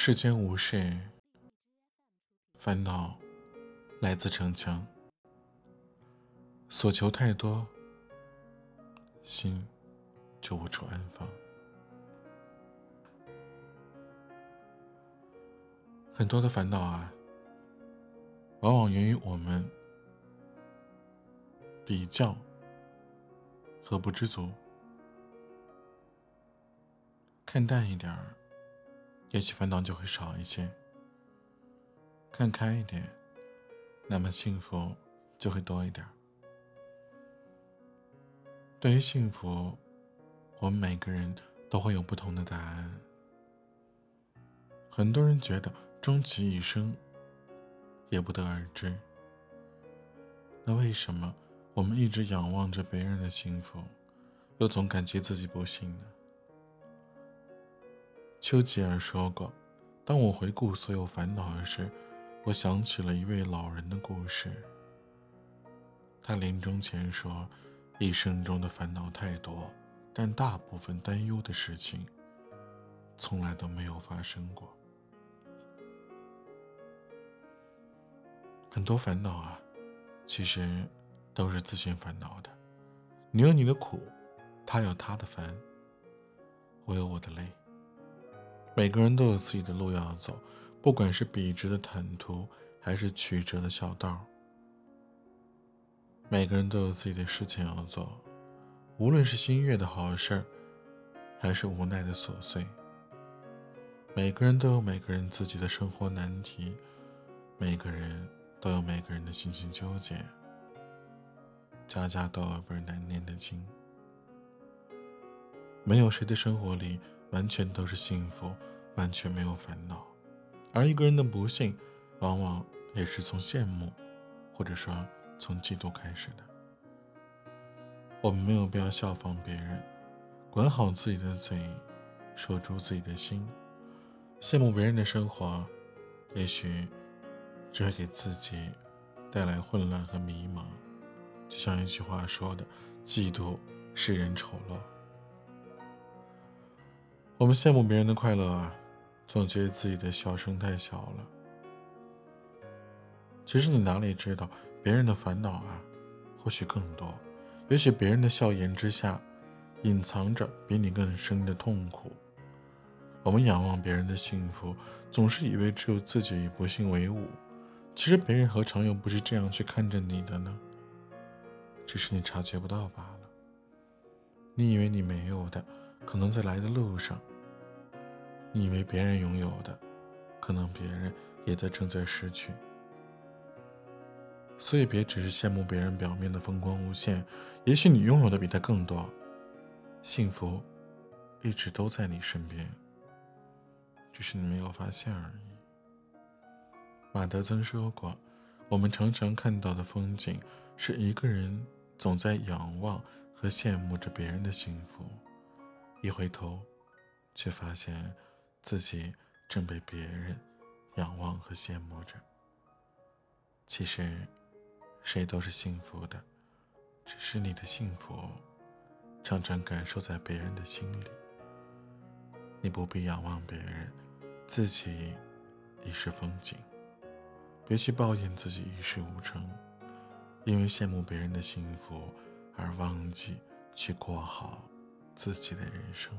世间无事，烦恼来自逞强。所求太多，心就无处安放。很多的烦恼啊，往往源于我们比较和不知足。看淡一点儿，也许烦恼就会少一些；看开一点，那么幸福就会多一点。对于幸福，我们每个人都会有不同的答案。很多人觉得终其一生也不得而知。那为什么我们一直仰望着别人的幸福，又总感觉自己不幸呢？丘吉尔说过：“当我回顾所有烦恼时，我想起了一位老人的故事。他临终前说。”一生中的烦恼太多，但大部分担忧的事情，从来都没有发生过。很多烦恼啊，其实都是自寻烦恼的。你有你的苦，他有他的烦，我有我的累。每个人都有自己的路要走，不管是笔直的坦途，还是曲折的小道。每个人都有自己的事情要做，无论是心悦的好事，还是无奈的琐碎。每个人都有每个人自己的生活难题，每个人都有每个人的心情纠结。家家都有本难念的经，没有谁的生活里完全都是幸福，完全没有烦恼。而一个人的不幸，往往也是从羡慕，或者说。从嫉妒开始的，我们没有必要效仿别人，管好自己的嘴，守住自己的心。羡慕别人的生活，也许只会给自己带来混乱和迷茫。就像一句话说的：“嫉妒使人丑陋。”我们羡慕别人的快乐啊，总觉得自己的笑声太小了。其实你哪里知道？别人的烦恼啊，或许更多；也许别人的笑颜之下，隐藏着比你更深的痛苦。我们仰望别人的幸福，总是以为只有自己与不幸为伍。其实别人何尝又不是这样去看着你的呢？只是你察觉不到罢了。你以为你没有的，可能在来的路上；你以为别人拥有的，可能别人也在正在失去。所以，别只是羡慕别人表面的风光无限，也许你拥有的比他更多。幸福一直都在你身边，只是你没有发现而已。马德曾说过：“我们常常看到的风景，是一个人总在仰望和羡慕着别人的幸福，一回头，却发现自己正被别人仰望和羡慕着。其实。”谁都是幸福的，只是你的幸福常常感受在别人的心里。你不必仰望别人，自己已是风景。别去抱怨自己一事无成，因为羡慕别人的幸福而忘记去过好自己的人生。